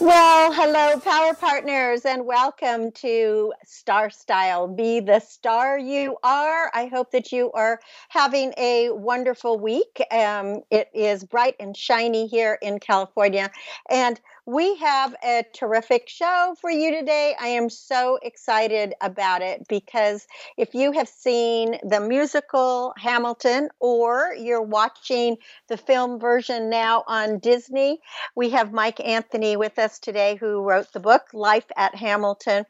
Well, hello, Power Partners, and welcome to Star Style. Be the star you are. I hope that you are having a wonderful week. Um, it is bright and shiny here in California, and we have a terrific show for you today. I am so excited about it because if you have seen the musical Hamilton or you're watching the film version now on Disney, we have Mike Anthony with us today who wrote the book Life at Hamilton.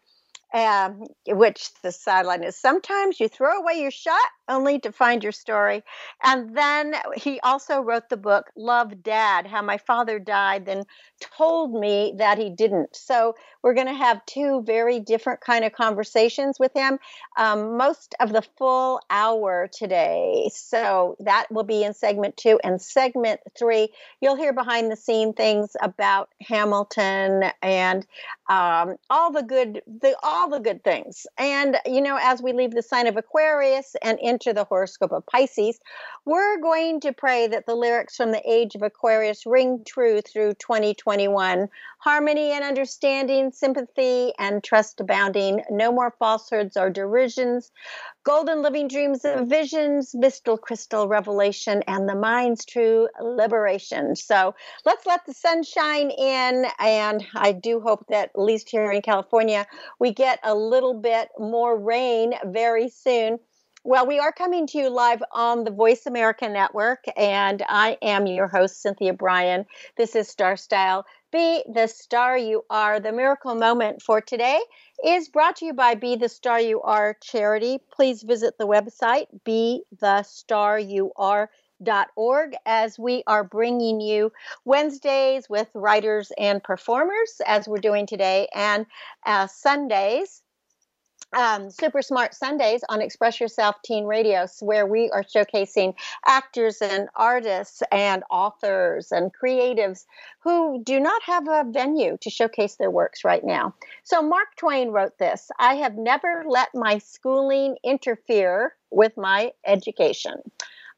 Um, which the sideline is sometimes you throw away your shot only to find your story. And then he also wrote the book Love Dad How My Father Died, then told me that he didn't. So we're going to have two very different kind of conversations with him um, most of the full hour today. So that will be in segment two. And segment three, you'll hear behind the scene things about Hamilton and um, all the good, the all the good things. And you know, as we leave the sign of Aquarius and into the horoscope of Pisces, we're going to pray that the lyrics from the age of Aquarius ring true through 2021. Harmony and understanding, sympathy and trust abounding, no more falsehoods or derisions, golden living dreams of visions, mystical crystal revelation, and the mind's true liberation. So let's let the sun shine in. And I do hope that, at least here in California, we get a little bit more rain very soon. Well, we are coming to you live on the Voice America Network, and I am your host, Cynthia Bryan. This is Star Style. Be the star you are. The miracle moment for today is brought to you by Be the Star You Are charity. Please visit the website, Be the Star You Are org as we are bringing you Wednesdays with writers and performers as we're doing today and uh, Sundays um, Super Smart Sundays on Express Yourself Teen Radio, where we are showcasing actors and artists and authors and creatives who do not have a venue to showcase their works right now. So, Mark Twain wrote this I have never let my schooling interfere with my education.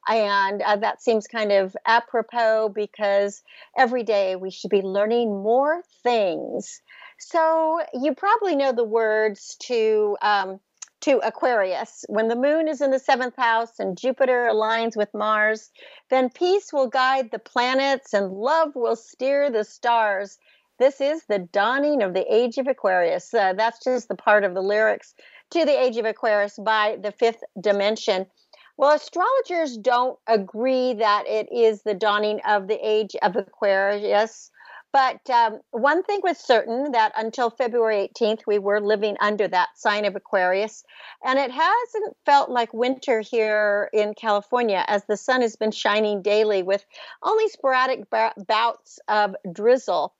And uh, that seems kind of apropos because every day we should be learning more things so you probably know the words to um, to Aquarius. When the moon is in the seventh house and Jupiter aligns with Mars, then peace will guide the planets and love will steer the stars. This is the dawning of the age of Aquarius. Uh, that's just the part of the lyrics to the age of Aquarius by the fifth dimension. Well, astrologers don't agree that it is the dawning of the age of Aquarius. But um, one thing was certain that until February 18th, we were living under that sign of Aquarius. And it hasn't felt like winter here in California as the sun has been shining daily with only sporadic bouts of drizzle.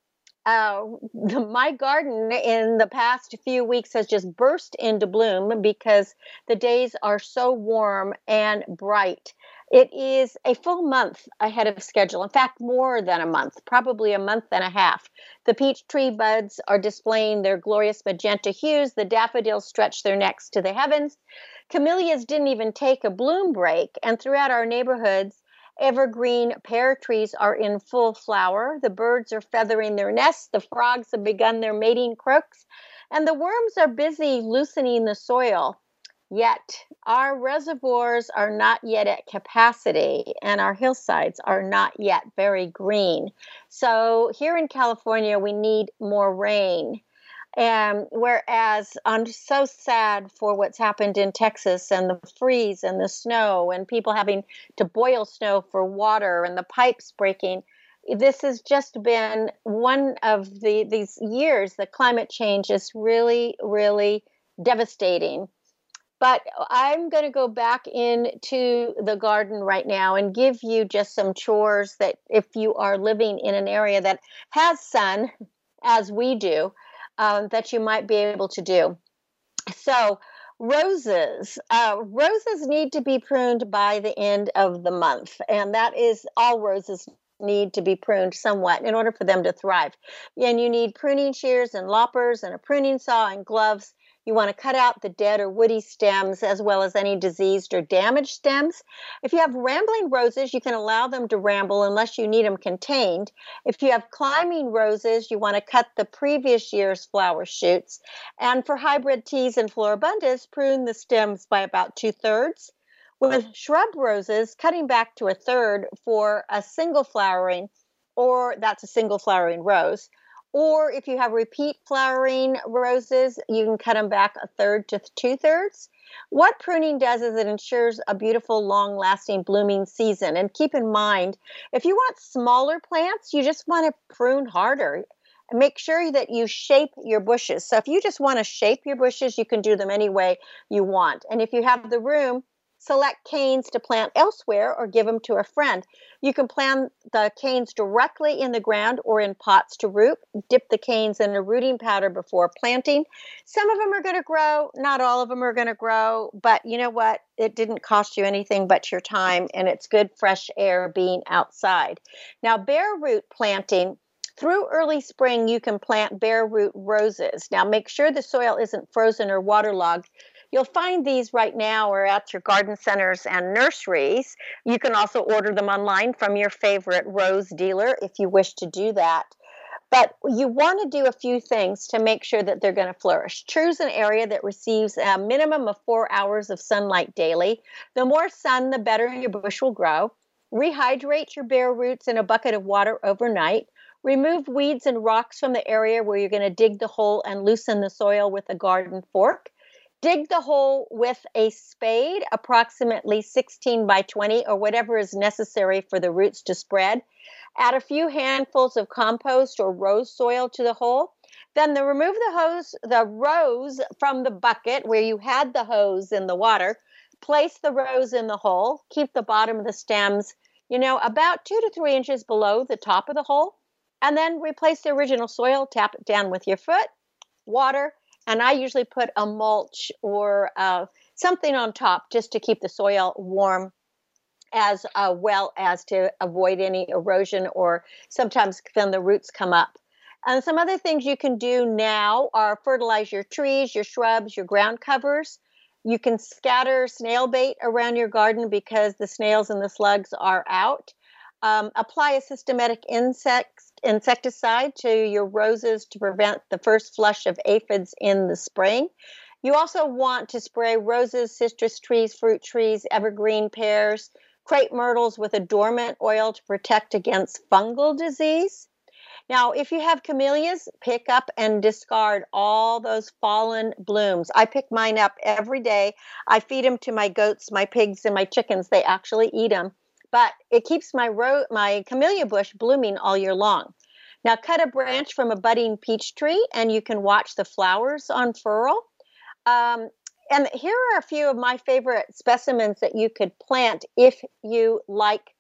Uh, my garden in the past few weeks has just burst into bloom because the days are so warm and bright. It is a full month ahead of schedule. In fact, more than a month, probably a month and a half. The peach tree buds are displaying their glorious magenta hues. The daffodils stretch their necks to the heavens. Camellias didn't even take a bloom break. And throughout our neighborhoods, evergreen pear trees are in full flower. The birds are feathering their nests. The frogs have begun their mating croaks. And the worms are busy loosening the soil. Yet our reservoirs are not yet at capacity and our hillsides are not yet very green. So here in California, we need more rain. And whereas I'm so sad for what's happened in Texas and the freeze and the snow and people having to boil snow for water and the pipes breaking, this has just been one of the these years. The climate change is really, really devastating But I'm going to go back into the garden right now and give you just some chores that if you are living in an area that has sun, as we do, um, that you might be able to do. So, roses. Uh, roses need to be pruned by the end of the month, and that is all roses need to be pruned somewhat in order for them to thrive. And you need pruning shears and loppers and a pruning saw and gloves you want to cut out the dead or woody stems as well as any diseased or damaged stems. If you have rambling roses, you can allow them to ramble unless you need them contained. If you have climbing roses, you want to cut the previous year's flower shoots. And for hybrid teas and floribundas, prune the stems by about two thirds. With shrub roses, cutting back to a third for a single flowering, or that's a single flowering rose. Or if you have repeat flowering roses, you can cut them back a third to two thirds. What pruning does is it ensures a beautiful, long lasting blooming season. And keep in mind, if you want smaller plants, you just want to prune harder. Make sure that you shape your bushes. So if you just want to shape your bushes, you can do them any way you want. And if you have the room, select canes to plant elsewhere or give them to a friend. You can plant the canes directly in the ground or in pots to root. Dip the canes in a rooting powder before planting. Some of them are going to grow, not all of them are going to grow, but you know what? It didn't cost you anything but your time, and it's good fresh air being outside. Now, bare root planting through early spring, you can plant bare root roses. Now, make sure the soil isn't frozen or waterlogged You'll find these right now or at your garden centers and nurseries. You can also order them online from your favorite rose dealer if you wish to do that. But you want to do a few things to make sure that they're going to flourish. Choose an area that receives a minimum of four hours of sunlight daily. The more sun, the better your bush will grow. Rehydrate your bare roots in a bucket of water overnight. Remove weeds and rocks from the area where you're going to dig the hole and loosen the soil with a garden fork. Dig the hole with a spade, approximately 16 by 20 or whatever is necessary for the roots to spread. Add a few handfuls of compost or rose soil to the hole. Then the, remove the hose, the rose from the bucket where you had the hose in the water. Place the rose in the hole. Keep the bottom of the stems, you know, about two to three inches below the top of the hole. And then replace the original soil. Tap it down with your foot. Water and I usually put a mulch or uh, something on top just to keep the soil warm as uh, well as to avoid any erosion or sometimes then the roots come up. And some other things you can do now are fertilize your trees, your shrubs, your ground covers. You can scatter snail bait around your garden because the snails and the slugs are out. Um, apply a systematic insect insecticide to your roses to prevent the first flush of aphids in the spring. You also want to spray roses, citrus trees, fruit trees, evergreen pears, crepe myrtles with a dormant oil to protect against fungal disease. Now, if you have camellias, pick up and discard all those fallen blooms. I pick mine up every day. I feed them to my goats, my pigs, and my chickens. They actually eat them but it keeps my ro- my camellia bush blooming all year long. Now cut a branch from a budding peach tree and you can watch the flowers unfurl. Um, and here are a few of my favorite specimens that you could plant if you like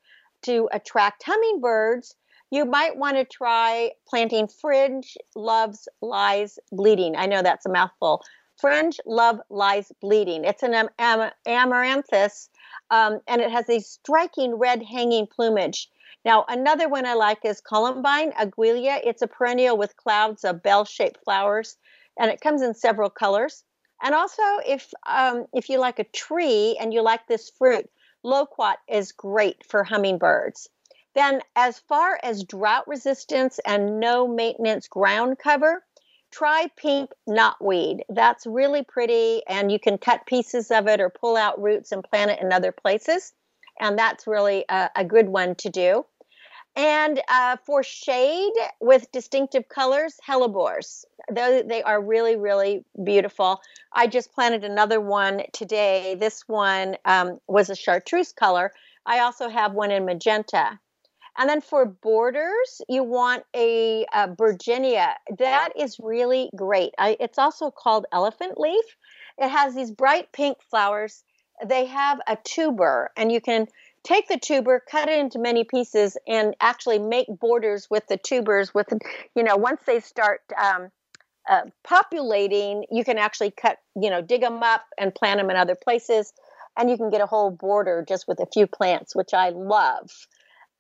to attract hummingbirds. You might want to try planting fringe loves lies bleeding. I know that's a mouthful. Fringe love lies bleeding. It's an am- am- amaranthus um, and it has a striking red hanging plumage. Now, another one I like is Columbine aquilegia. It's a perennial with clouds of bell-shaped flowers, and it comes in several colors. And also, if um, if you like a tree and you like this fruit, loquat is great for hummingbirds. Then, as far as drought resistance and no maintenance ground cover, try pink knotweed. That's really pretty, and you can cut pieces of it or pull out roots and plant it in other places. And that's really a, a good one to do. And uh, for shade with distinctive colors, hellebores. They, they are really, really beautiful. I just planted another one today. This one um, was a chartreuse color. I also have one in magenta. And then for borders, you want a, a Bergenia. That is really great. I, it's also called elephant leaf. It has these bright pink flowers. They have a tuber, and you can take the tuber, cut it into many pieces, and actually make borders with the tubers. With you know, once they start um, uh, populating, you can actually cut, you know, dig them up and plant them in other places, and you can get a whole border just with a few plants, which I love.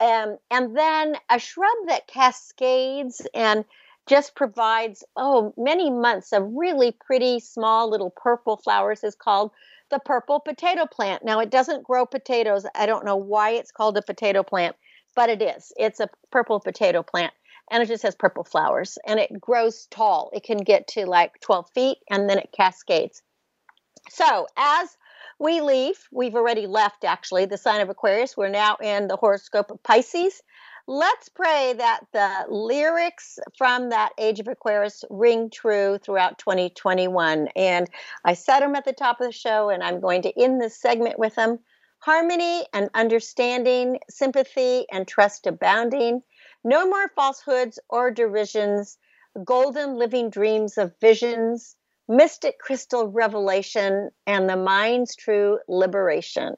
Um, and then a shrub that cascades and just provides oh many months of really pretty small little purple flowers is called the purple potato plant. Now, it doesn't grow potatoes. I don't know why it's called a potato plant, but it is. It's a purple potato plant and it just has purple flowers and it grows tall. It can get to like 12 feet and then it cascades. So, as we leave, we've already left actually the sign of Aquarius. We're now in the horoscope of Pisces. Let's pray that the lyrics from that Age of Aquarius ring true throughout 2021. And I said them at the top of the show, and I'm going to end this segment with them. Harmony and understanding, sympathy and trust abounding. No more falsehoods or derisions, golden living dreams of visions mystic crystal revelation and the mind's true liberation.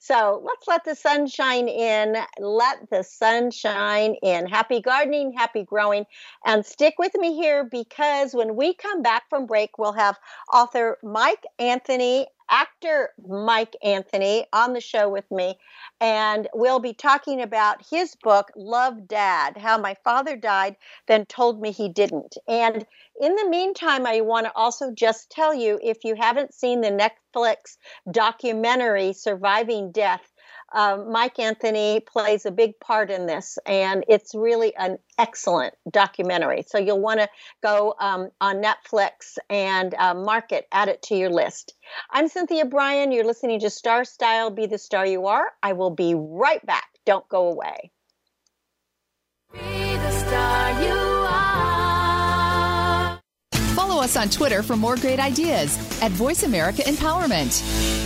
So let's let the sun shine in. Let the sun shine in. Happy gardening, happy growing. And stick with me here because when we come back from break, we'll have author Mike Anthony actor Mike Anthony on the show with me, and we'll be talking about his book, Love Dad How My Father Died, Then Told Me He Didn't. And in the meantime, I want to also just tell you if you haven't seen the Netflix documentary, Surviving Death, um, Mike Anthony plays a big part in this, and it's really an excellent documentary. So you'll want to go um, on Netflix and uh, mark it, add it to your list. I'm Cynthia Bryan. You're listening to Star Style Be the Star You Are. I will be right back. Don't go away. Follow us on Twitter for more great ideas at Voice America Empowerment.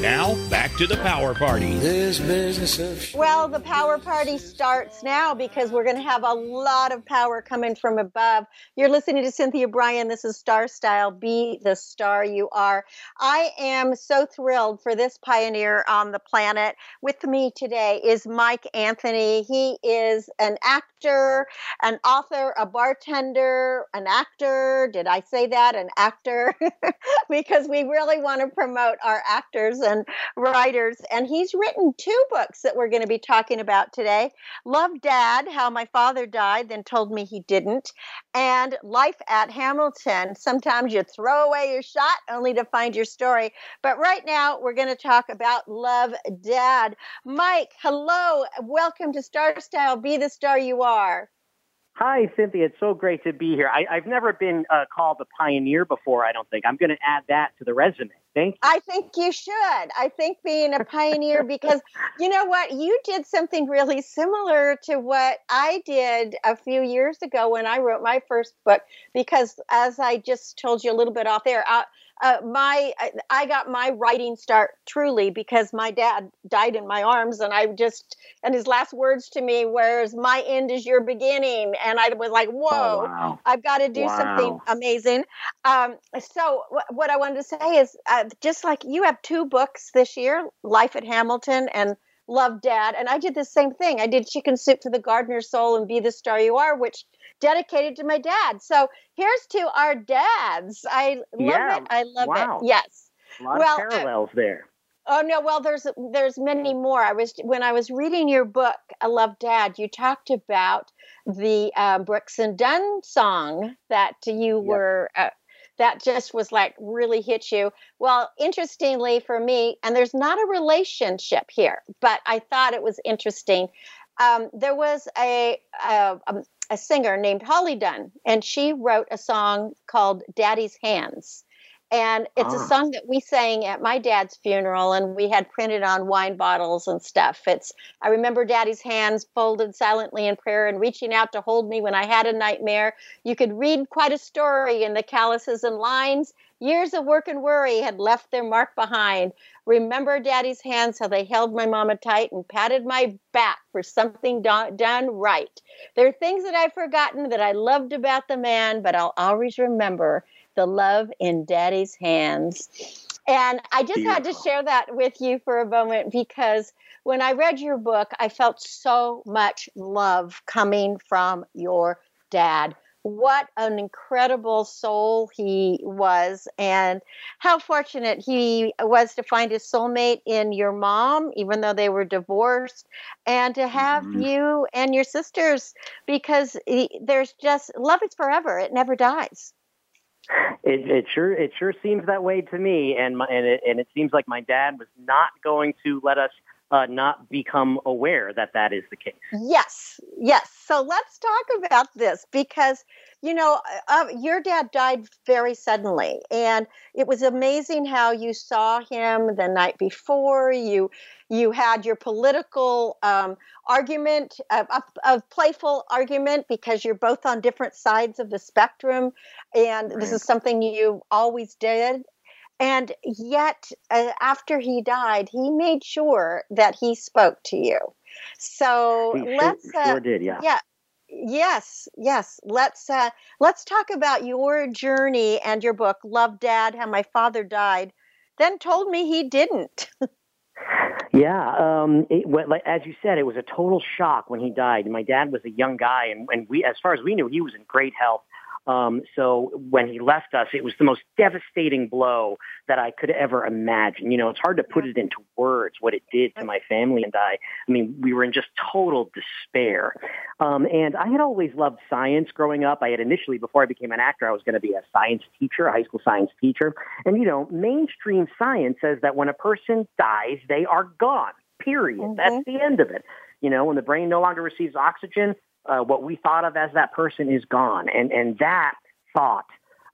Now, back to the power party. This business of Well, the power party starts now because we're going to have a lot of power coming from above. You're listening to Cynthia Bryan. This is Star Style. Be the star you are. I am so thrilled for this pioneer on the planet. With me today is Mike Anthony. He is an actor, an author, a bartender, an actor. Did I say that? An actor? because we really want to promote our actors and writers. And he's written two books that we're going to be talking about today Love Dad, How My Father Died, Then Told Me He Didn't, and Life at Hamilton. Sometimes you throw away your shot only to find your story. But right now, we're going to talk about Love Dad. Mike, hello. Welcome to Star Style. Be the star you are. Hi, Cynthia. It's so great to be here. I, I've never been uh, called a pioneer before, I don't think. I'm going to add that to the resume. Thank you. I think you should. I think being a pioneer because you know what? You did something really similar to what I did a few years ago when I wrote my first book. Because as I just told you a little bit off there, uh, uh, my I got my writing start truly because my dad died in my arms, and I just and his last words to me was, "My end is your beginning," and I was like, "Whoa, Oh, wow. I've got to do Wow. something amazing." Um, so wh- what I wanted to say is, uh, just like you have two books this year, "Life at Hamilton" and Love Dad, and I did the same thing. I did Chicken Soup for the Gardener's Soul and Be the Star You Are, which dedicated to my dad. So here's to our dads. I love Yeah. it. I love Wow. it. Yes. A lot well, uh, of parallels there. Oh no, well there's there's many more. I was when I was reading your book, I Love Dad, you talked about the uh, Brooks and Dunn song that you were uh, that just was like really hit you. Well, interestingly for me, and there's not a relationship here, but I thought it was interesting. Um, there was a, a um, a singer named Holly Dunn, and she wrote a song called "Daddy's Hands." And it's a Ah. song that we sang at my dad's funeral, and we had printed on wine bottles and stuff. It's I remember Daddy's hands folded silently in prayer and reaching out to hold me when I had a nightmare. You could read quite a story in the calluses and lines. Years of work and worry had left their mark behind. Remember Daddy's hands, how they held my mama tight and patted my back for something do- done right. There are things that I've forgotten that I loved about the man, but I'll always remember the love in daddy's hands. And I just had to share that with you for a moment because when I read your book, I felt so much love coming from your dad. What an incredible soul he was, and how fortunate he was to find his soulmate in your mom, even though they were divorced, and to have Mhm. you and your sisters because there's just love is forever, it never dies. It, it sure it sure seems that way to me, and my, and it, and it seems like my dad was not going to let us uh, not become aware that that is the case. Yes, yes. So let's talk about this because you know uh, your dad died very suddenly, and it was amazing how you saw him the night before. You you had your political um, argument, a, a, a playful argument because you're both on different sides of the spectrum, and this is something you always did. And yet, uh, after he died, he made sure that he spoke to you. So He let's uh, sure did, yeah. yeah yes yes let's uh let's talk about your journey and your book love dad how my father died then told me he didn't Yeah, um, it, well, as you said, it was a total shock when he died. My dad was a young guy, and, and we, as far as we knew, he was in great health. Um, so when he left us, it was the most devastating blow that I could ever imagine. You know, it's hard to put it into words what it did to my family and I. I mean, we were in just total despair. Um, and I had always loved science growing up. I had initially, before I became an actor, I was going to be a science teacher, a high school science teacher. And, you know, mainstream science says that when a person dies, they are gone, period. Mhm. That's the end of it. You know, when the brain no longer receives oxygen, uh, what we thought of as that person is gone. And, and that thought,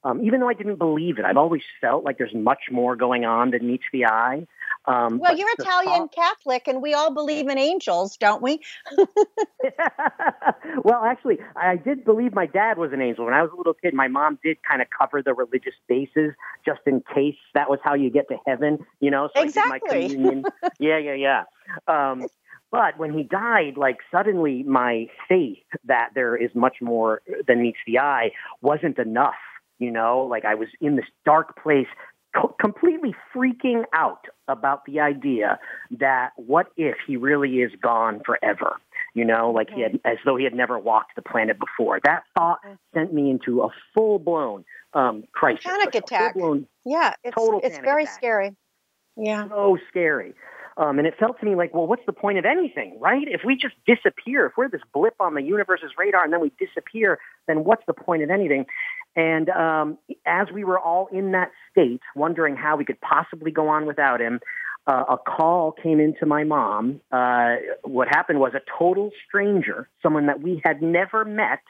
um, even though I didn't believe it, I've always felt like there's much more going on than meets the eye. Um, well you're italian thought- catholic and we all believe in angels don't we well, actually, I did believe my dad was an angel. When I was a little kid, my mom did kind of cover the religious bases just in case that was how you get to heaven, you know? So I did my Exactly. communion. yeah, yeah, yeah. Um, but when he died, like suddenly my faith that there is much more than meets the eye wasn't enough. You know, like I was in this dark place, co- completely freaking out about the idea that what if he really is gone forever? You know, like he had, as though he had never walked the planet before. That thought sent me into a full blown um, crisis, Panic attack. yeah it's Total it's very attack. scary yeah so scary. Um, and it felt to me like, well, what's the point of anything, right? If we just disappear, if we're this blip on the universe's radar and then we disappear, then what's the point of anything? And um, as we were all in that state, wondering how we could possibly go on without him, uh, a call came into my mom. Uh, what happened was a total stranger, someone that we had never met,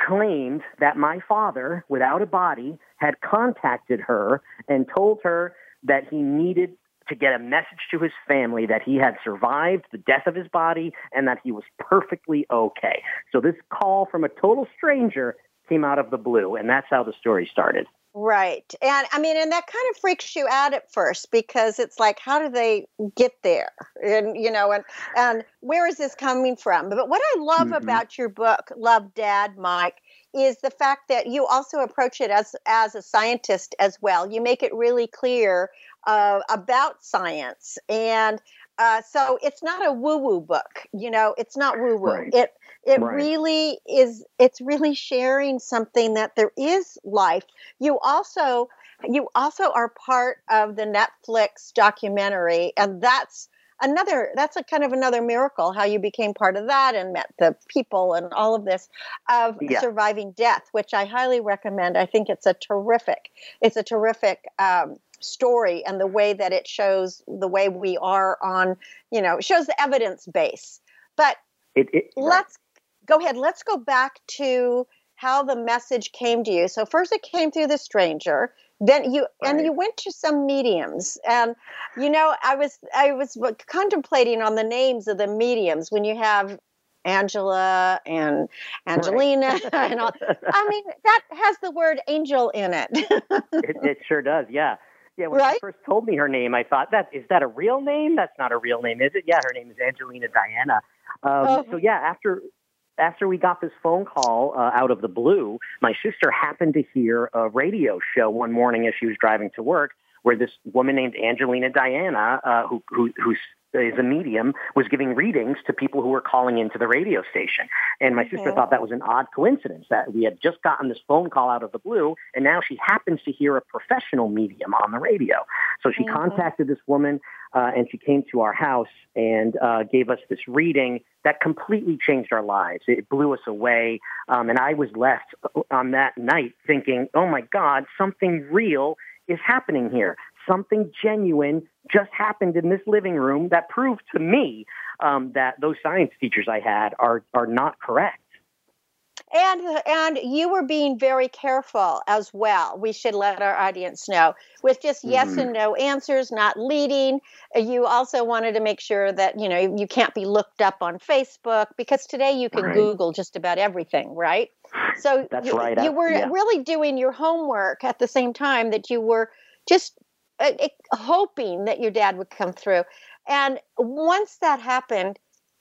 claimed that my father, without a body, had contacted her and told her that he needed to get a message to his family that he had survived the death of his body and that he was perfectly okay. So this call from a total stranger came out of the blue, and that's how the story started. Right. And I mean, and that kind of freaks you out at first because it's like, how do they get there? And, you know, and, and where is this coming from? But what I love mm-hmm. about your book, Love Dad, Mike, is the fact that you also approach it as, as a scientist as well. You make it really clear uh, about science. And uh, so it's not a woo woo book, you know, it's not woo woo. Right. It, it right. really is it's really sharing something that there is life you also you also are part of the netflix documentary and that's another that's a kind of another miracle how you became part of that and met the people and all of this of yeah. surviving death which i highly recommend i think it's a terrific it's a terrific um, story and the way that it shows the way we are on you know shows the evidence base but it, it, let's go ahead. Let's go back to how the message came to you. So first it came through the stranger, then you right. and you went to some mediums and you know I was I was contemplating on the names of the mediums when you have Angela and Angelina right. and all. I mean that has the word angel in it. it, it sure does. Yeah. Yeah, when right? she first told me her name, I thought that is that a real name? That's not a real name, is it? Yeah, her name is Angelina Diana. Um, oh. So yeah, after after we got this phone call uh, out of the blue, my sister happened to hear a radio show one morning as she was driving to work where this woman named Angelina Diana, uh, who, who, who's is a medium, was giving readings to people who were calling into the radio station. And my okay. sister thought that was an odd coincidence that we had just gotten this phone call out of the blue, and now she happens to hear a professional medium on the radio. So she mm-hmm. contacted this woman, uh, and she came to our house and uh, gave us this reading that completely changed our lives. It blew us away. Um, and I was left on that night thinking, oh my God, something real is happening here. Something genuine just happened in this living room that proved to me um, that those science teachers I had are, are not correct and and you were being very careful as well we should let our audience know with just yes mm-hmm. and no answers not leading you also wanted to make sure that you know you can't be looked up on facebook because today you can right. google just about everything right so that's you, right you were yeah. really doing your homework at the same time that you were just hoping that your dad would come through and once that happened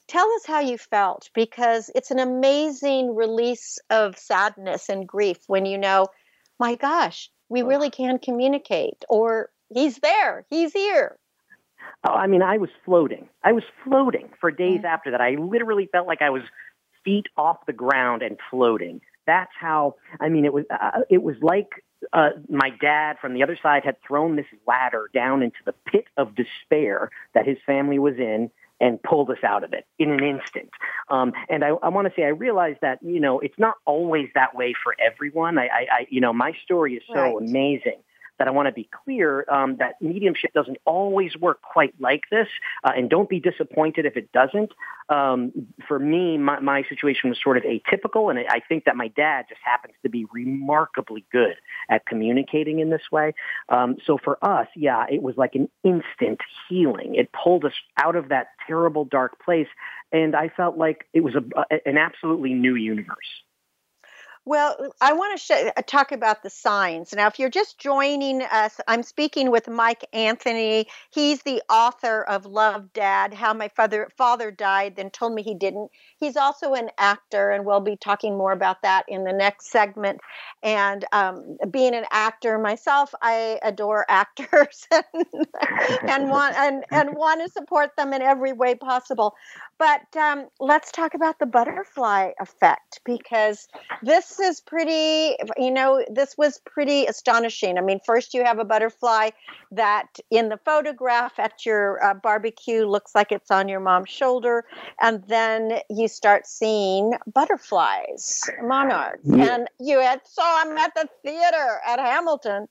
tell us how you felt because it's an amazing release of sadness and grief when you know, my gosh, we really can communicate, or he's there, he's here. Oh, I mean, I was floating. I was floating for days mm-hmm. after that. I literally felt like I was feet off the ground and floating. That's how. I mean, it was. Uh, it was like uh, my dad from the other side had thrown this ladder down into the pit of despair that his family was in, and pulled us out of it in an instant. Um, and I, I want to say I realize that you know it's not always that way for everyone. I, I, I you know my story is so right. amazing that I want to be clear um, that mediumship doesn't always work quite like this, uh, and don't be disappointed if it doesn't. Um, for me, my, my situation was sort of atypical, and I think that my dad just happens to be remarkably good at communicating in this way. Um, so for us, yeah, it was like an instant healing. It pulled us out of that terrible dark place, and I felt like it was a, an absolutely new universe. Well, I want to sh- uh, talk about the signs. Now, if you're just joining us, I'm speaking with Mike Anthony. He's the author of Love Dad, How My Father, Father Died, Then Told Me He Didn't. He's also an actor, and we'll be talking more about that in the next segment. And um, being an actor myself, I adore actors and, and want and, and want to support them in every way possible. But um, let's talk about the butterfly effect because this is pretty, you know, this was pretty astonishing. I mean, first you have a butterfly that in the photograph at your uh, barbecue looks like it's on your mom's shoulder. And then you start seeing butterflies, monarchs. Yeah. And you had saw them at the theater at Hamilton.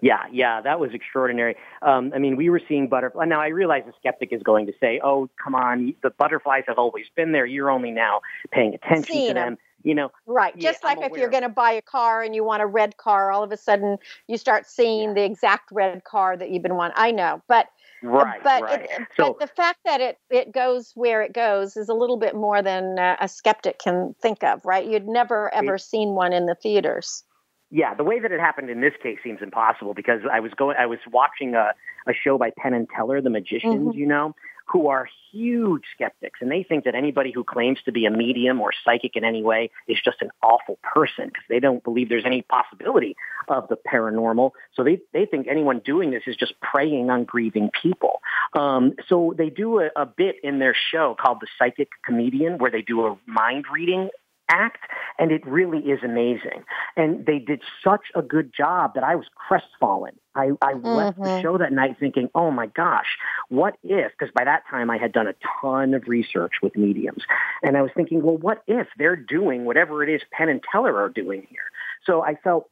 Yeah, yeah, that was extraordinary. Um, I mean, we were seeing butterflies. Now, I realize the skeptic is going to say, "Oh, come on, the butterflies have always been there. You're only now paying attention to them." them. You know, right? Yeah, Just like I'm if you're going to buy a car and you want a red car, all of a sudden you start seeing the exact red car that you've been wanting. I know, but right, but right. It, so but the fact that it it goes where it goes is a little bit more than uh, a skeptic can think of, right? You'd never ever seen one in the theaters. Yeah, the way that it happened in this case seems impossible because I was going, I was watching a, a show by Penn and Teller, the magicians, Mhm. you know, who are huge skeptics, and they think that anybody who claims to be a medium or psychic in any way is just an awful person because they don't believe there's any possibility of the paranormal. So they they think anyone doing this is just preying on grieving people. Um, so they do a, a bit in their show called the Psychic Comedian, where they do a mind reading act, and it really is amazing. And they did such a good job that I was crestfallen. I, I left the Mhm. show that night thinking, oh my gosh, what if? Because by that time I had done a ton of research with mediums. And I was thinking, well, what if they're doing whatever it is Penn and Teller are doing here? So I felt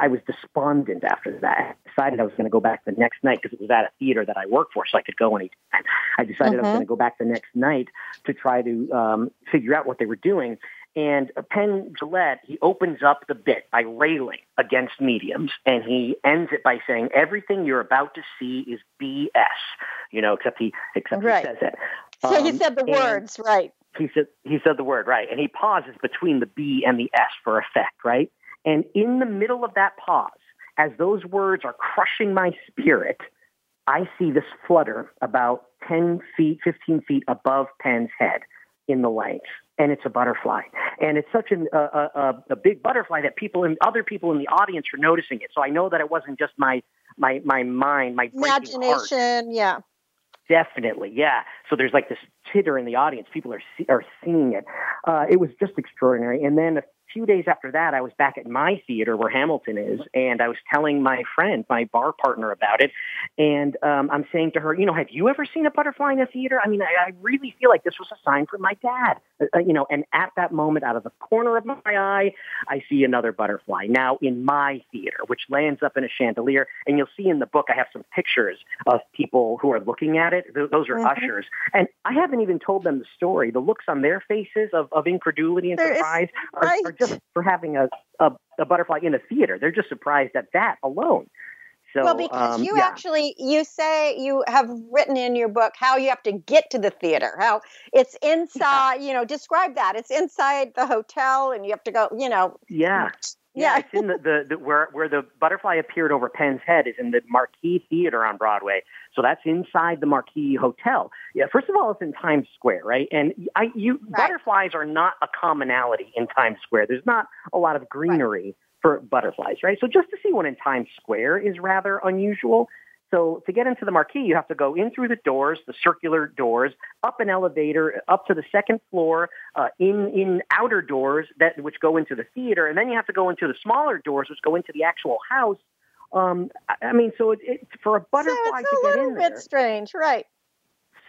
I- was despondent after that. I decided I was going to go back the next night because it was at a theater that I work for, so I could go anytime. I decided I was Mhm. going to go back the next night to try to um, figure out what they were doing. And Penn Jillette, he opens up the bit by railing against mediums, and he ends it by saying, "Everything you're about to see is BS." You know, except he except Right. he says it. So he Um, said the words, right? he said he said the word right, and he pauses between the B and the S for effect, right? And in the middle of that pause, as those words are crushing my spirit, I see this flutter about ten feet, fifteen feet above Penn's head in the lights, and it's a butterfly, and it's such an, a, a, a- a big butterfly that people and other people in the audience are noticing it. So I know that it wasn't just my my my mind, my. Imagination, yeah. Definitely, yeah. So there's like this titter in the audience. People are see- are seeing it. Uh, it was just extraordinary. And then a few days after that, I was back at my theater where Hamilton is, and I was telling my friend, my bar partner, about it. And um, I'm saying to her, you know, have you ever seen a butterfly in a theater? I mean, I, I really feel like this was a sign from my dad. Uh, uh, you know, and at that moment, out of the corner of my eye, I see another butterfly now in my theater, which lands up in a chandelier. And you'll see in the book, I have some pictures of people who are looking at it. Th- those are Mhm. ushers. And I haven't even told them the story. The looks on their faces of, of incredulity and There is- surprise are, right. are just for having a, a, a butterfly in a theater. They're just surprised at that alone. So, well, because um, you yeah. actually you say you have written in your book how you have to get to the theater, how it's inside. You know, describe that. It's inside the hotel, and you have to go. You know, Yeah. Yeah. it's in the, the, the where where the butterfly appeared over Penn's head is in the Marquis Theater on Broadway. So that's inside the Marquis Hotel. Yeah, first of all, it's in Times Square, right? And I you Right. butterflies are not a commonality in Times Square. There's not a lot of greenery for butterflies, right? So just to see one in Times Square is rather unusual. So to get into the Marquis, you have to go in through the doors, the circular doors, up an elevator, up to the second floor, uh, in in outer doors that which go into the theater, and then you have to go into the smaller doors, which go into the actual house. Um, I, I mean, so it, it for a so butterfly it's to a get little in bit there, strange, right?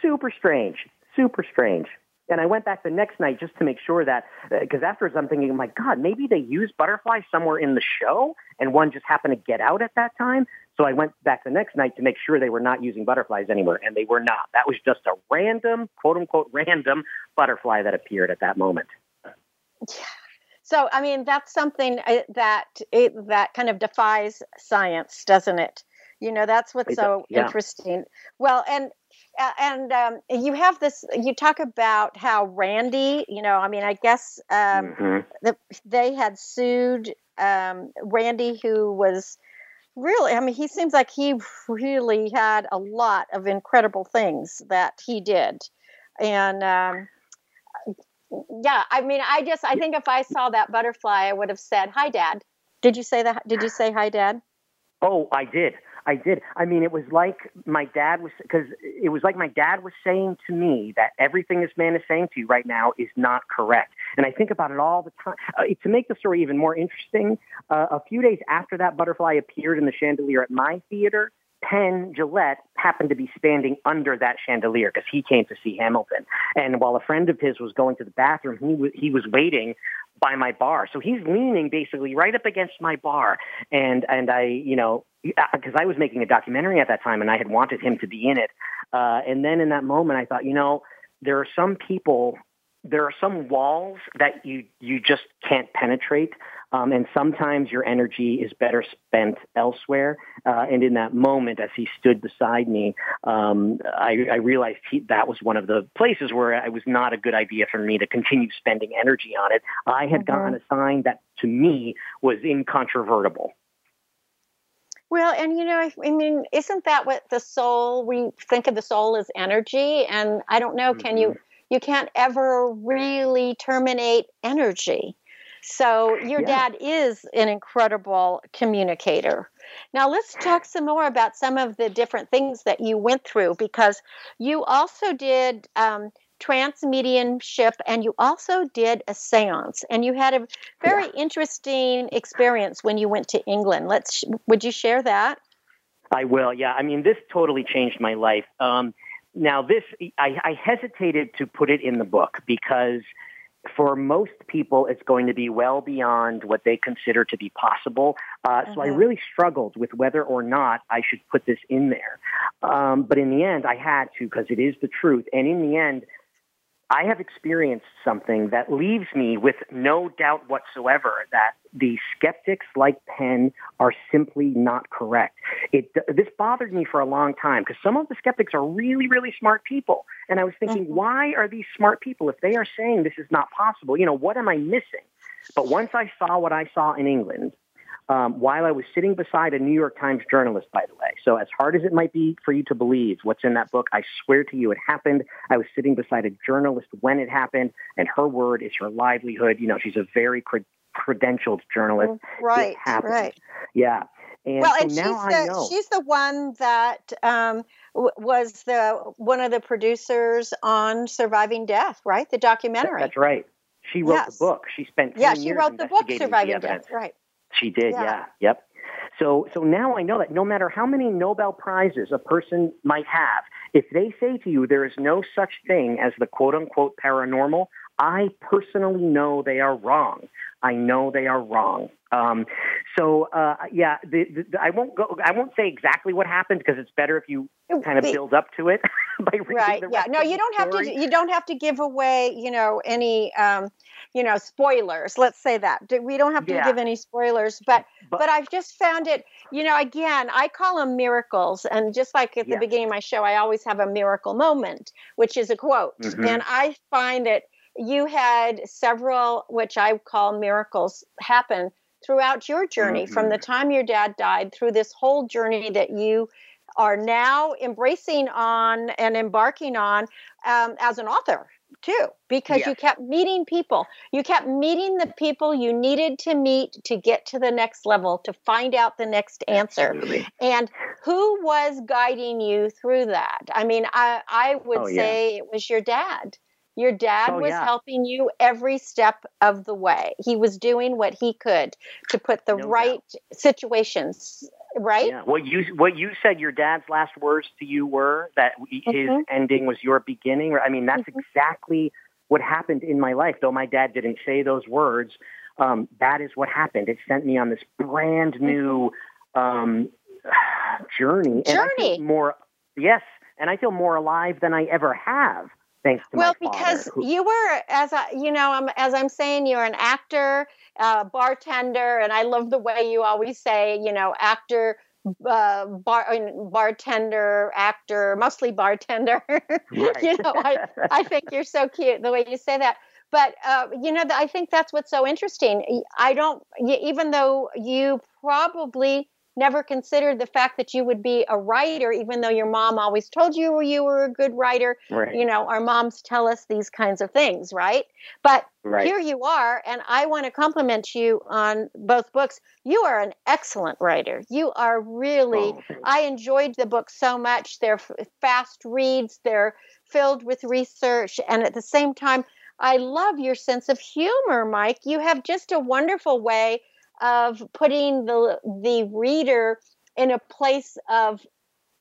super strange, super strange. And I went back the next night just to make sure that, because afterwards I'm thinking, my God, maybe they used butterflies somewhere in the show, and one just happened to get out at that time. So I went back the next night to make sure they were not using butterflies anywhere, and they were not. That was just a random, quote unquote, random butterfly that appeared at that moment. Yeah. So, I mean, that's something uh, that it, that kind of defies science, doesn't it? You know, that's what's so yeah. interesting. Well, and uh, and um, you have this. You talk about how Randi. You know, I mean, I guess um, Mhm. the, they had sued um, Randi, who was really. I mean, he seems like he really had a lot of incredible things that he did, and. Um, yeah, I mean, I just I think if I saw that butterfly, I would have said, "Hi, Dad." Did you say that? Did you say hi, Dad? Oh, I did. I did. I mean, it was like my dad was, because it was like my dad was saying to me that everything this man is saying to you right now is not correct. And I think about it all the time. Uh, to make the story even more interesting, uh, a few days after that butterfly appeared in the chandelier at my theater, Penn Jillette happened to be standing under that chandelier because he came to see Hamilton. And while a friend of his was going to the bathroom, he was, he was waiting by my bar. So he's leaning basically right up against my bar. And, and I, you know, because I was making a documentary at that time and I had wanted him to be in it. Uh, and then in that moment, I thought, you know, there are some people there are some walls that you you just can't penetrate, um, and sometimes your energy is better spent elsewhere. Uh, and in that moment, as he stood beside me, um, I, I realized he, that was one of the places where it was not a good idea for me to continue spending energy on it. I had mm-hmm. gotten a sign that to me was incontrovertible. Well, and you know, I, I, mean, isn't that what the soul? We think of the soul as energy, and I don't know. Mm-hmm. Can you? You can't ever really terminate energy. So your yeah. dad is an incredible communicator. Now let's talk some more about some of the different things that you went through because you also did um, trance mediumship and you also did a seance and you had a very yeah. interesting experience when you went to England. Let's would you share that? I will. Yeah. I mean, this totally changed my life. Um, now, this I, I hesitated to put it in the book because for most people, it's going to be well beyond what they consider to be possible. Uh, mm-hmm. So I mm-hmm. really struggled with whether or not I should put this in there. Um, but in the end, I had to because it is the truth. And in the end, I have experienced something that leaves me with no doubt whatsoever that the skeptics like Penn are simply not correct. It, this bothered me for a long time because some of the skeptics are really, really smart people. And I was thinking, mm-hmm. why are these smart people, if they are saying this is not possible, you know, what am I missing? But once I saw what I saw in England, um, while I was sitting beside a New York Times journalist, by the way. So, as hard as it might be for you to believe what's in that book, I swear to you it happened. I was sitting beside a journalist when it happened, and her word is her livelihood. You know, she's a very cred- credentialed journalist. Right, right. Yeah. And well, so and she's the she's the one that um, w- was the one of the producers on Surviving Death, right? The documentary. That's right. She wrote yes. the book. She spent yeah. She wrote the book Surviving Death, right? She did, yeah. yeah. Yep. So, so now I know that no matter how many Nobel Prizes a person might have, if they say to you there is no such thing as the quote unquote paranormal, I personally know they are wrong. I know they are wrong. Um, so uh, yeah, the, the, I won't go. I won't say exactly what happened because it's better if you kind of build up to it by reading right. the yeah. No, you don't story. have to. You don't have to give away. You know any. Um, you know spoilers let's say that we don't have to yeah. give any spoilers but, but, but i've just found it you know again i call them miracles and just like at the yeah. beginning of my show i always have a miracle moment which is a quote mm-hmm. and i find it you had several, which I call miracles, happen throughout your journey mm-hmm. from the time your dad died through this whole journey that you are now embracing on and embarking on um, as an author too because you kept meeting people you kept meeting the people you needed to meet to get to the next level to find out the next answer Absolutely. and who was guiding you through that i mean i i would oh, say yeah. it was your dad your dad oh, was yeah. helping you every step of the way. He was doing what he could to put the no right doubt. situations right. Yeah. What you what you said your dad's last words to you were that his mm-hmm. ending was your beginning. I mean, that's mm-hmm. exactly what happened in my life. Though my dad didn't say those words, um, that is what happened. It sent me on this brand mm-hmm. new um, journey. Journey. more yes, and I feel more alive than I ever have thanks to well because who, you were as I, you know I'm, as i'm saying you're an actor uh, bartender and i love the way you always say you know actor uh, bar, bartender actor mostly bartender. Right. you know I, I think you're so cute the way you say that. But uh, you know i think that's what's so interesting. I don't even though you probably never considered the fact that you would be a writer, even though your mom always told you you were a good writer. Right. You know, our moms tell us these kinds of things, right? But right. here you are, and I want to compliment you on both books. You are an excellent writer. You are really, oh, I enjoyed the book so much. They're fast reads, they're filled with research, and at the same time, I love your sense of humor, Mike. You have just a wonderful way of putting the the reader in a place of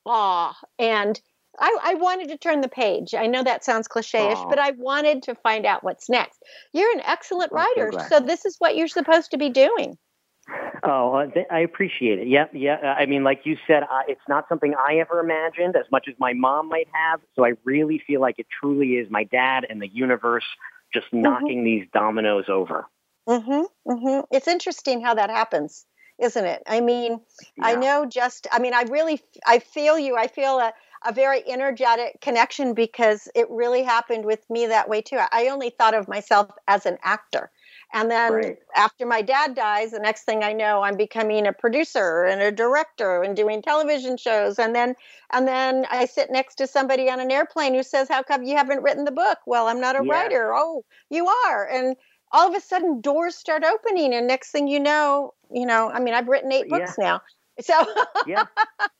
awe and I, I, wanted to turn the page. I know that sounds cliche-ish, Aww. but I wanted to find out what's next. You're an excellent writer, so this is what you're supposed to be doing. Oh, I appreciate it. Yeah, yeah. I mean, like you said, uh, it's not something I ever imagined as much as my mom might have. So I really feel like it truly is my dad and the universe just mm-hmm. knocking these dominoes over. Mhm. Mhm. It's interesting how that happens, isn't it? I mean, yeah. I know just I mean, I really I feel you. I feel a a very energetic connection because it really happened with me that way too. I only thought of myself as an actor. And then right. after my dad dies, the next thing I know, I'm becoming a producer and a director and doing television shows. And then and then I sit next to somebody on an airplane who says, How come you haven't written the book? Well, I'm not a yeah. writer. Oh, you are. And all of a sudden doors start opening and next thing you know, you know, I mean, I've written eight books yeah. now. So yeah.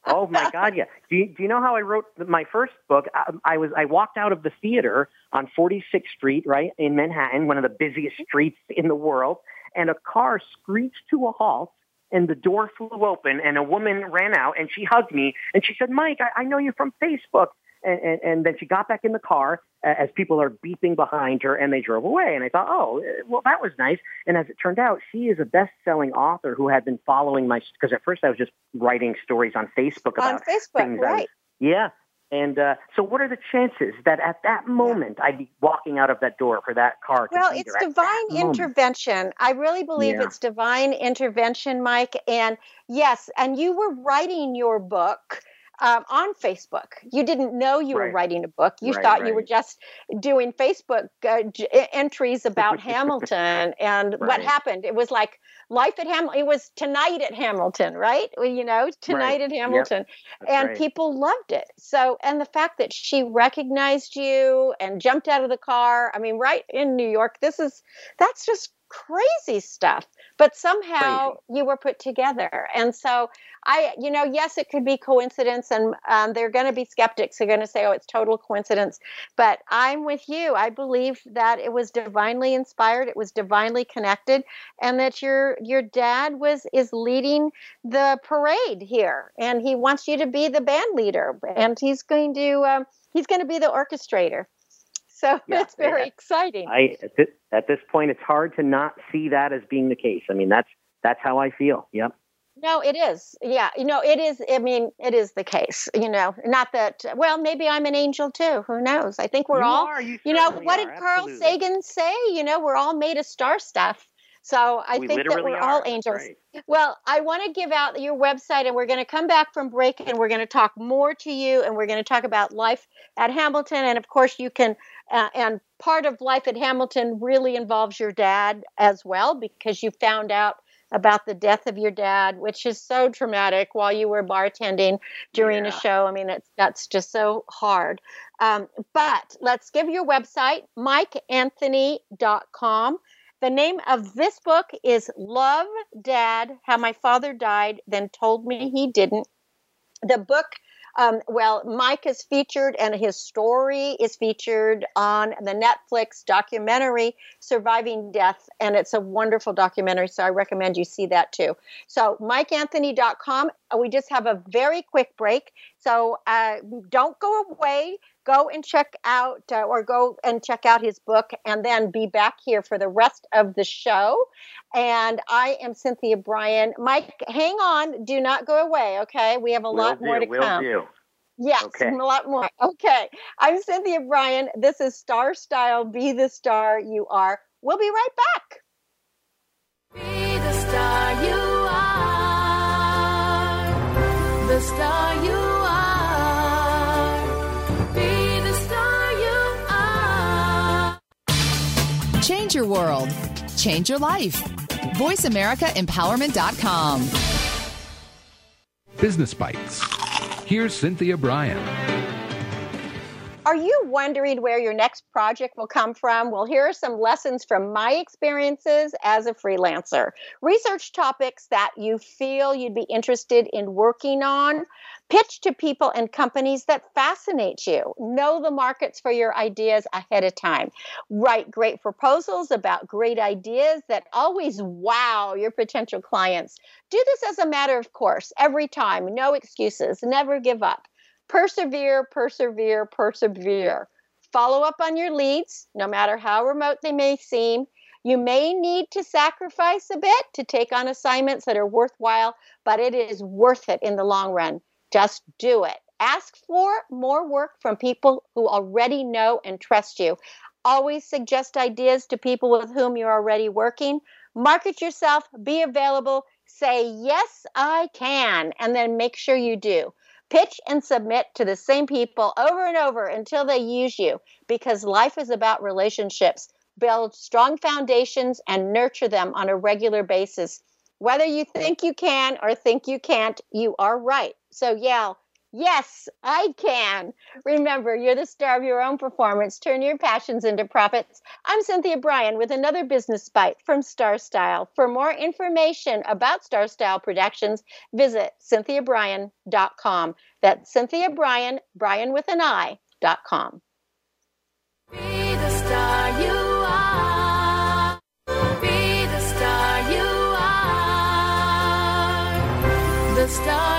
Oh my God, yeah. Do you, do you know how I wrote my first book? I, I was I walked out of the theater on 46th Street, right in Manhattan, one of the busiest mm-hmm. streets in the world, and a car screeched to a halt. And the door flew open, and a woman ran out, and she hugged me, and she said, "Mike, I, I know you from Facebook." And, and, and then she got back in the car as people are beeping behind her and they drove away. And I thought, oh, well, that was nice. And as it turned out, she is a best-selling author who had been following my, because at first I was just writing stories on Facebook about on Facebook, things. right. yeah. And uh, so, what are the chances that at that moment. I'd be walking out of that door for that car? well, it's divine intervention. I really believe yeah. it's divine intervention, Mike. And yes, and you were writing your book um, on Facebook. You didn't know you right. were writing a book. You right, thought right. you were just doing Facebook uh, j- entries about Hamilton and what happened. It was like life at Hamilton. It was tonight at Hamilton, right? You know, tonight at Hamilton. Yep. And people loved it. So, and the fact that she recognized you and jumped out of the car. I mean, right in New York, this is, that's just crazy stuff but somehow crazy. you were put together. And so i you know yes it could be coincidence and um, there are going to be skeptics who are going to say oh it's total coincidence. But i'm with you. I believe that it was divinely inspired it was divinely connected and that your your dad was is leading the parade here and he wants you to be the band leader and he's going to um, he's going to be the orchestrator so yeah, it's very exciting. I at this, at this point, it's hard to not see that as being the case. I mean, that's that's how I feel. Yep. No, it is. Yeah, you know, it is. I mean, it is the case. You know, not that. Well, maybe I'm an angel too. Who knows? I think we're you all. Are, you, you know, what are, did Carl absolutely. Sagan say? You know, we're all made of star stuff. So I we think that we're are. all angels. Right. Well, I want to give out your website, and we're going to come back from break, and we're going to talk more to you, and we're going to talk about life at Hamilton, and of course, you can. Uh, and part of life at Hamilton really involves your dad as well, because you found out about the death of your dad, which is so traumatic while you were bartending during yeah. a show. I mean, it's that's just so hard. Um, but let's give your website, mikeanthony.com. The name of this book is Love Dad How My Father Died, Then Told Me He Didn't. The book um, well, Mike is featured and his story is featured on the Netflix documentary Surviving Death, and it's a wonderful documentary, so I recommend you see that too. So, MikeAnthony.com. We just have a very quick break, so uh, don't go away. Go and check out, uh, or go and check out his book, and then be back here for the rest of the show. And I am Cynthia Brian. Mike, hang on. Do not go away. Okay. We have a will lot do, more to will come. Do. Yes, okay. a lot more. Okay. I'm Cynthia Brian. This is Star Style. Be the star you are. We'll be right back. Be the star you are. The star your world. Change your life. VoiceAmericaEmpowerment.com. Business Bites. Here's Cynthia Brian. Are you wondering where your next project will come from? Well, here are some lessons from my experiences as a freelancer. Research topics that you feel you'd be interested in working on. Pitch to people and companies that fascinate you. Know the markets for your ideas ahead of time. Write great proposals about great ideas that always wow your potential clients. Do this as a matter of course every time. No excuses. Never give up. Persevere, persevere, persevere. Follow up on your leads, no matter how remote they may seem. You may need to sacrifice a bit to take on assignments that are worthwhile, but it is worth it in the long run. Just do it. Ask for more work from people who already know and trust you. Always suggest ideas to people with whom you're already working. Market yourself, be available, say, Yes, I can, and then make sure you do. Pitch and submit to the same people over and over until they use you because life is about relationships. Build strong foundations and nurture them on a regular basis. Whether you think you can or think you can't, you are right. So yell, Yes, I can. Remember, you're the star of your own performance. Turn your passions into profits. I'm Cynthia Brian with another business bite from Star Style. For more information about Star Style Productions, visit cynthiabrian.com. That's Cynthia Brian, Brian with an I, dot com. Be the star you are. Be the star you are. the star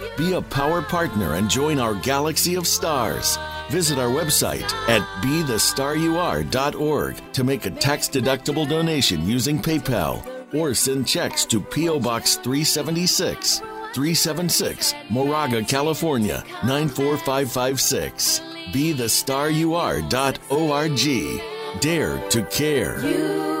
Be a power partner and join our galaxy of stars. Visit our website at bethestaryouare.org to make a tax deductible donation using PayPal or send checks to P.O. Box 376, 376, Moraga, California 94556. BeTheStarYouAre.org. Dare to care. You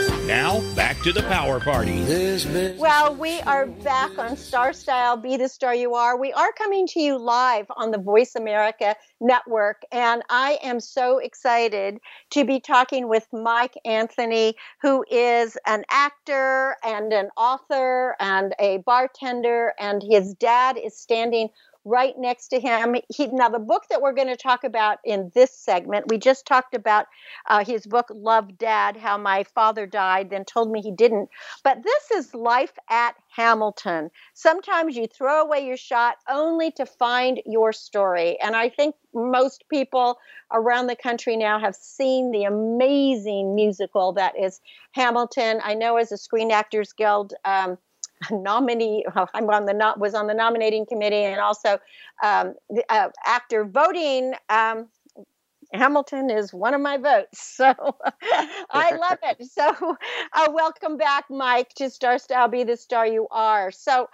Now, back to the power party. Well, we are back on Star Style, Be the Star You Are. We are coming to you live on the Voice America Network, and I am so excited to be talking with Mike Anthony, who is an actor and an author and a bartender, and his dad is standing right next to him. He, now, the book that we're going to talk about in this segment, we just talked about uh, his book, Love Dad How My Father Died, then told me he didn't. But this is Life at Hamilton. Sometimes you throw away your shot only to find your story. And I think most people around the country now have seen the amazing musical that is Hamilton. I know as a Screen Actors Guild, um, nominee. I'm on the not was on the nominating committee and also um, the, uh, after voting. Um, Hamilton is one of my votes, so I love it. So, uh, welcome back, Mike, to Star Style. Be the star you are. So,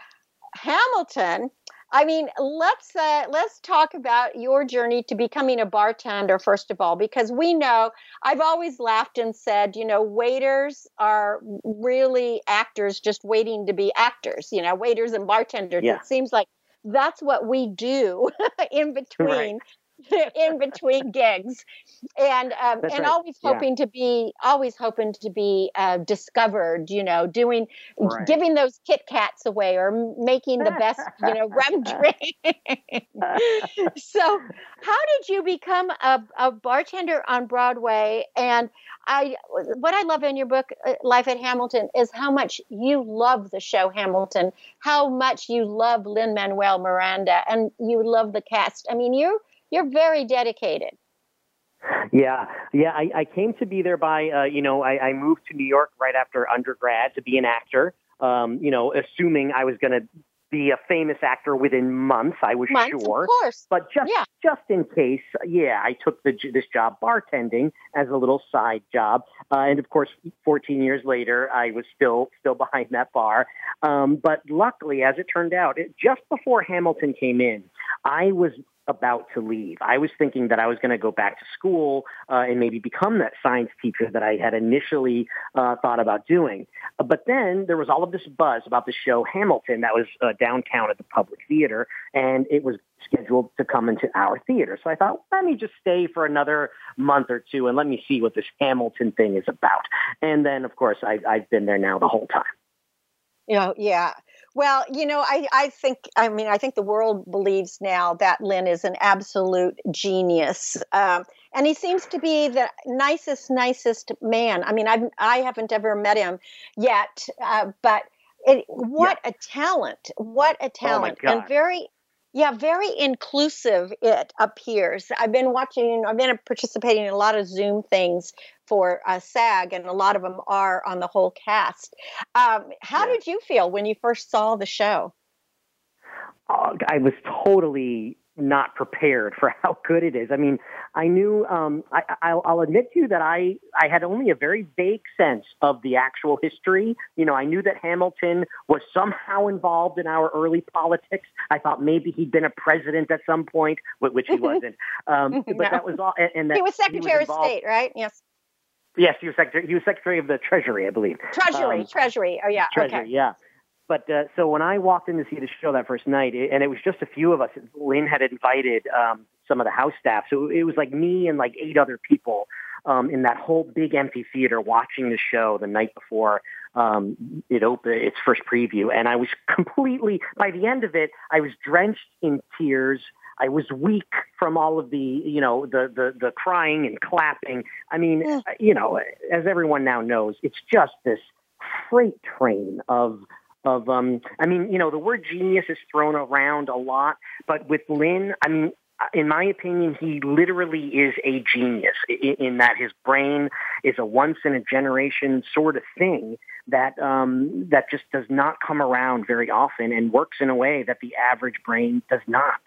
Hamilton. I mean, let's uh, let's talk about your journey to becoming a bartender first of all, because we know I've always laughed and said, you know, waiters are really actors just waiting to be actors. You know, waiters and bartenders. Yeah. It seems like that's what we do in between in between gigs and um, and right. always Yeah. hoping to be always hoping to be uh, discovered you know doing Right. giving those kit kats away or making the best you know rum drink so how did you become a, a bartender on broadway and i what i love in your book uh, life at hamilton is how much you love the show hamilton how much you love lin manuel miranda and you love the cast i mean you're you're very dedicated Yeah, yeah. I, I came to be there by, uh, you know, I, I moved to New York right after undergrad to be an actor. Um, you know, assuming I was going to be a famous actor within months. I was sure. Months, of course. but just Yeah. just in case, yeah, I took the, this job bartending as a little side job, uh, and of course, 14 years later, I was still still behind that bar. Um, but luckily, as it turned out, it, just before Hamilton came in, I was about to leave. I was thinking that I was going to go back to school uh, and maybe become that science teacher that I had initially uh, thought about doing. But then there was all of this buzz about the show Hamilton that was uh, downtown at the Public Theater, and it was scheduled to come into our theater. So I thought, let me just stay for another month or two and let me see what this Hamilton thing is about. And then, of course, I, I've been there now the whole time. You know, yeah. Well, you know, I, I think, I mean, I think the world believes now that Lin is an absolute genius. Um, and he seems to be the nicest, nicest man. I mean, I've, I haven't ever met him yet, uh, but it, what a talent! What a talent! and God. very, yeah, very inclusive. It appears. I've been watching. I've been participating in a lot of Zoom things for uh, SAG, and a lot of them are on the whole cast. Um, how did you feel when you first saw the show? uh, I was totally not prepared for how good it is. I mean, I knew. Um, I, I'll, I'll admit to you that I I had only a very vague sense of the actual history. You know, I knew that Hamilton was somehow involved in our early politics. I thought maybe he'd been a president at some point, which he wasn't. Um, but No. that was all. And, and that he was Secretary of State, right? Yes, Yes, he was secretary. He was secretary of the Treasury, I believe. Treasury, Um, Treasury. Oh yeah, Treasury, okay. yeah. But uh, so when I walked in to see the show that first night, it, and it was just a few of us. Lin had invited um, some of the house staff, so it was like me and like eight other people um, in that whole big empty theater watching the show the night before um, it opened its first preview. And I was completely by the end of it, I was drenched in tears. I was weak from all of the, you know, the the the crying and clapping. I mean, you know, as everyone now knows, it's just this freight train of of um I mean, you know, the word genius is thrown around a lot, but with Lin, I mean, in my opinion, he literally is a genius in, in that his brain is a once in a generation sort of thing that um, that just does not come around very often and works in a way that the average brain does not.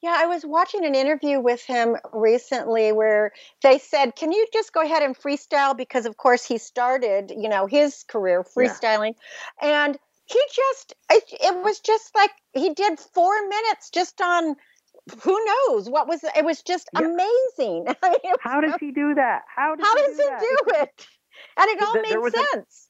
Yeah, I was watching an interview with him recently where they said, "Can you just go ahead and freestyle?" Because of course he started, you know, his career freestyling, and he just it, it was just like he did four minutes just on who knows what was it was just amazing. I mean, How does he do that? How does how he does do he do it? And it all There- there made was a- sense.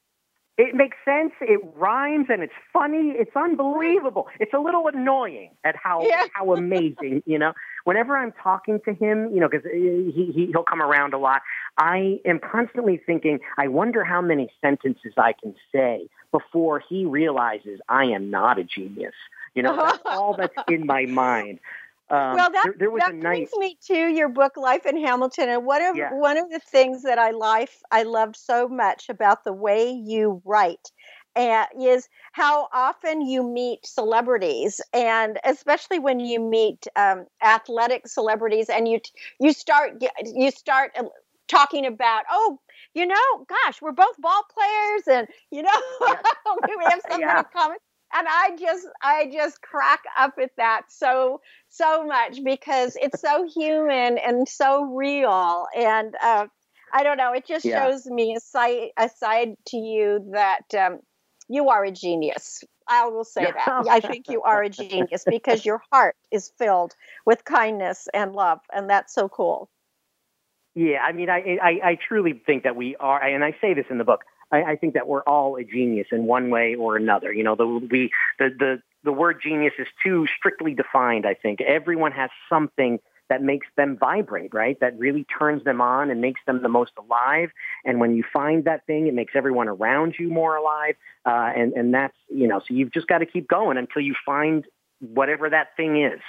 It makes sense. It rhymes and it's funny. It's unbelievable. It's a little annoying at how Yeah. how amazing. You know, whenever I'm talking to him, you know, because uh, he, he he'll come around a lot. I am constantly thinking. I wonder how many sentences I can say before he realizes I am not a genius. You know, that's all that's in my mind. Um, well, that, there, there that night. brings me to your book, Life in Hamilton, and one of Yeah. one of the things that I life I loved so much about the way you write. Uh, is how often you meet celebrities, and especially when you meet um, athletic celebrities, and you you start you start uh, talking about, oh, you know, gosh, we're both ball players, and you know, we have something Yeah. in common and i just i just crack up at that so so much because it's so human and so real and uh, i don't know it just Yeah. shows me a side a side to you that um, you are a genius. I will say that. I think you are a genius because your heart is filled with kindness and love and that's so cool Yeah, I mean, I, I, I truly think that we are, and I say this in the book. I, I think that we're all a genius in one way or another. You know, the we the the the word genius is too strictly defined. I think everyone has something that makes them vibrate, right? That really turns them on and makes them the most alive. And when you find that thing, it makes everyone around you more alive. Uh, and and that's you know, so you've just got to keep going until you find whatever that thing is.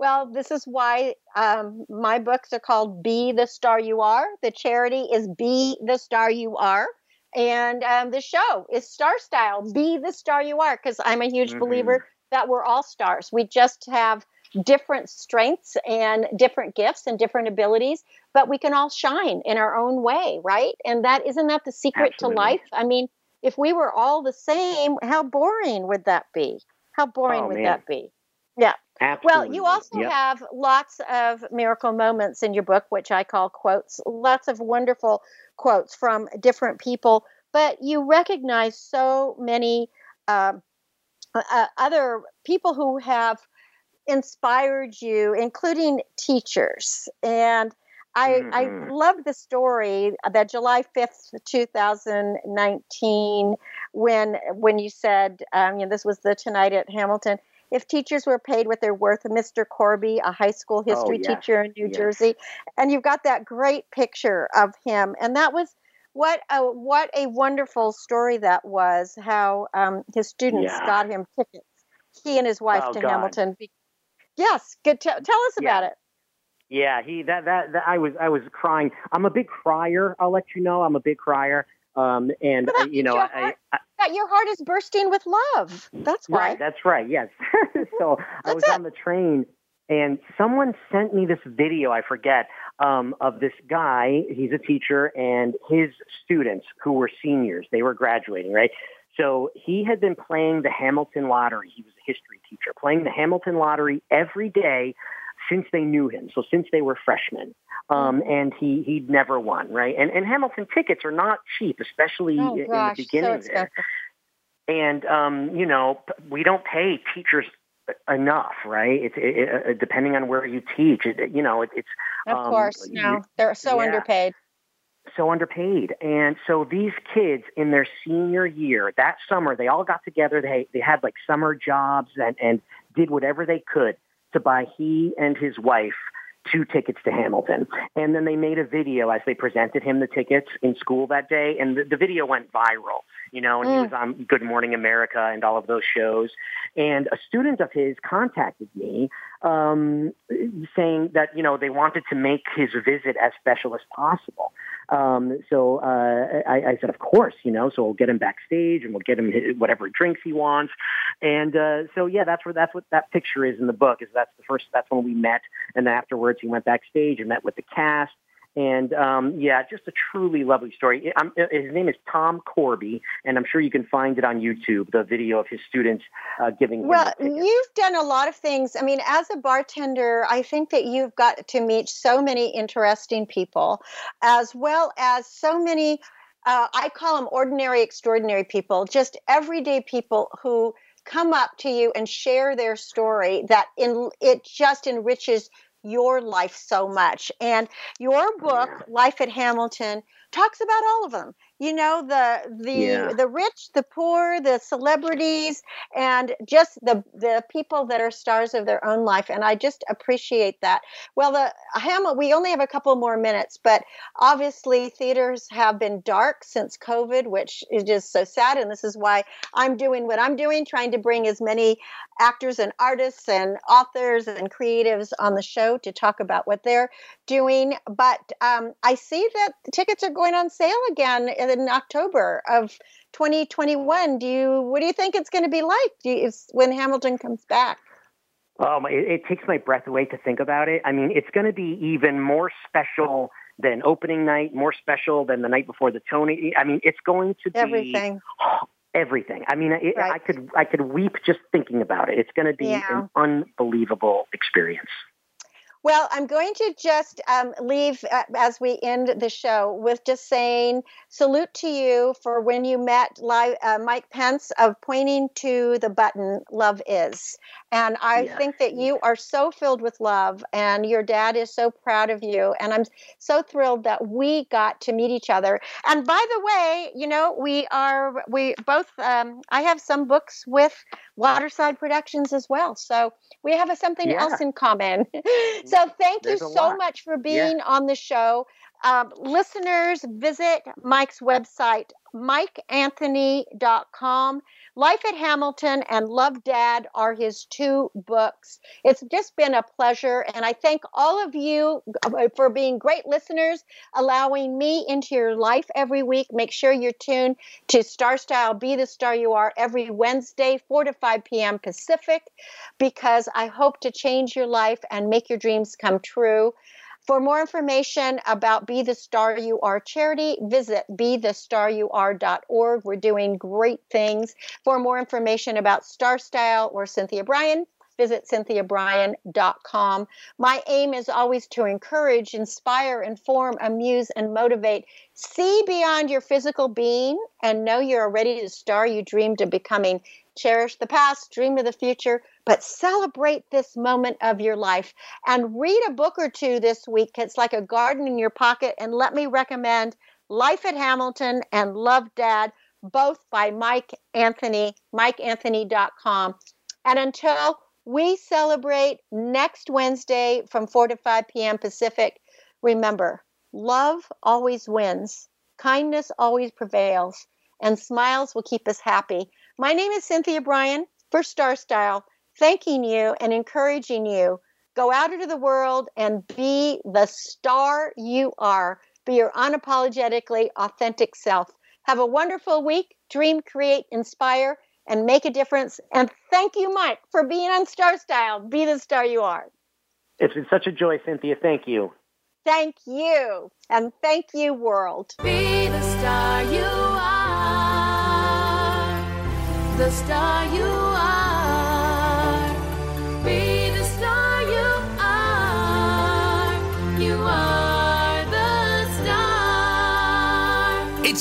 Well, this is why um, my books are called Be the Star You Are. The charity is Be the Star You Are. And um, the show is Star Style, Be the Star You Are, because I'm a huge Mhm. believer that we're all stars. We just have different strengths and different gifts and different abilities, but we can all shine in our own way, right? And that isn't that the secret Absolutely. to life? I mean, if we were all the same, how boring would that be? How boring Oh, would man. that be? Yeah. Absolutely. Well, you also Yep. have lots of miracle moments in your book, which I call quotes, lots of wonderful quotes from different people, but you recognize so many um, uh, uh, other people who have inspired you, including teachers. And I, I Mhm. love the story that July 5th, 2019, when when you said, um, you know, this was the Tonight at Hamilton, if teachers were paid what they're worth, Mr. Corby, a high school history Oh, yes, teacher in New yes. Jersey, and you've got that great picture of him, and that was what a what a wonderful story that was. How um, his students Yeah. got him tickets. He and his wife Oh, to God. Hamilton. Yes, good. T- tell us Yeah. about it. Yeah, he that, that that I was I was crying. I'm a big crier. I'll let you know. I'm a big crier. Um, and that you know, your heart- I That your heart is bursting with love. That's why. right. That's right. Yes. so I was on the train, and someone sent me this video. I forget um, of this guy. He's a teacher, and his students who were seniors. They were graduating, right? So he had been playing the Hamilton lottery. He was a history teacher, playing the Hamilton lottery every day since they knew him. So since they were freshmen, um, and he he'd never won, right? And and Hamilton tickets are not cheap, especially Oh in gosh, the so beginning. expensive. And um, you know, we don't pay teachers enough, right? It's it, it, depending on where you teach. It, you know, it, it's Of um, course, no, they're so yeah. underpaid. so underpaid. And so these kids in their senior year, that summer, they all got together. They they had like summer jobs and and did whatever they could to buy he and his wife two tickets to Hamilton. And then they made a video as they presented him the tickets in school that day. And the, the video went viral, you know, and he Mm. was on Good Morning America and all of those shows. And a student of his contacted me um, saying that, you know, they wanted to make his visit as special as possible. Um, so uh, I, I said, of course, you know, so we'll get him backstage and we'll get him whatever drinks he wants. And uh, so, yeah, that's where that's what that picture is in the book. Is that's the first that's when we met, and afterwards he went backstage and met with the cast. And um, yeah, just a truly lovely story. I'm, uh, his name is Tom Corby, and I'm sure you can find it on YouTube. The video of his students uh, giving Well, you've done a lot of things. I mean, as a bartender, I think that you've got to meet so many interesting people, as well as so many, uh, I call them ordinary, extraordinary people, just everyday people who come up to you and share their story that in, it just enriches your life so much. And your book, Life at Hamilton, talks about all of them. You know, the the Yeah. the rich, the poor, the celebrities, and just the the people that are stars of their own life. And I just appreciate that. Well, the Hamilton, we only have a couple more minutes, but obviously theaters have been dark since COVID, which is just so sad. And this is why I'm doing what I'm doing, trying to bring as many actors and artists and authors and creatives on the show to talk about what they're doing. But um, I see that tickets are going on sale again in October of 2021. Do you? What do you think it's going to be like do you, when Hamilton comes back? Oh, my, it, it takes my breath away to think about it. I mean, it's going to be even more special than opening night, more special than the night before the Tony. I mean, it's going to be Everything. Everything. I mean, it, Right. I could I could weep just thinking about it. It's going to be Yeah. an unbelievable experience. Well, I'm going to just um, leave uh, as we end the show with just saying salute to you for when you met Li- uh, Mike Pence of pointing to the button "Love Is," and I Yes. think that you are so filled with love, and your dad is so proud of you, and I'm so thrilled that we got to meet each other. And by the way, you know we are we both. Um, I have some books with Waterside Productions as well, so we have a, something Yeah. else in common. so thank There's you so lot. much for Yeah. being on the show. Um, listeners, visit Mike's website, mikeanthony.com. Life at Hamilton and Love Dad are his two books. It's just been a pleasure, and I thank all of you uh, for being great listeners, allowing me into your life every week. Make sure you're tuned to Star Style Be the Star You Are every Wednesday, 4 to 5 p.m. Pacific, because I hope to change your life and make your dreams come true. For more information about Be the Star You Are charity, visit bethestaryouare.org. We're doing great things. For more information about Star Style or Cynthia Brian, visit cynthiabrian.com. My aim is always to encourage, inspire, inform, amuse, and motivate. See beyond your physical being and know you're already the star you dreamed of becoming. Cherish the past, dream of the future, but celebrate this moment of your life and read a book or two this week. It's like a garden in your pocket. And let me recommend Life at Hamilton and Love Dad, both by Mike Anthony, mikeanthony.com. And until we celebrate next Wednesday from 4 to 5 p.m. Pacific, remember, love always wins. kindness always prevails, and smiles will keep us happy. My name is Cynthia Brian for Star Style, thanking you and encouraging you. Go out into the world and be the star you are. Be your unapologetically authentic self. Have a wonderful week. Dream, create, inspire, and make a difference. And thank you, Mike, for being on Star Style. Be the star you are. It's been such a joy, Cynthia. Thank you. Thank you. And thank you, world. Be the star you are. The star you are.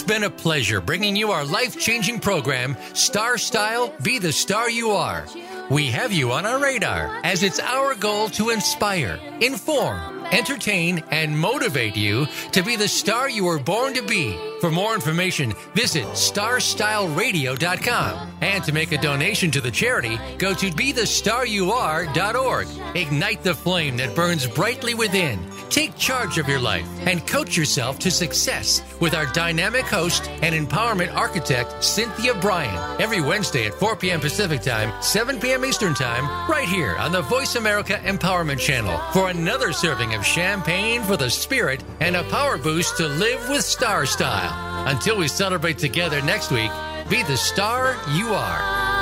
Been a pleasure bringing you our life changing program, Star Style Be the Star You Are. We have you on our radar as it's our goal to inspire, inform, entertain, and motivate you to be the star you were born to be. For more information, visit starstyleradio.com. And to make a donation to the charity, go to BeTheStarYouAre.org. Ignite the flame that burns brightly within. Take charge of your life and coach yourself to success with our dynamic host and empowerment architect, Cynthia Brian, every Wednesday at 4 p.m. Pacific Time, 7 p.m. Eastern Time, right here on the Voice America Empowerment Channel for another serving of champagne for the spirit and a power boost to live with star style. Until we celebrate together next week, be the star you are.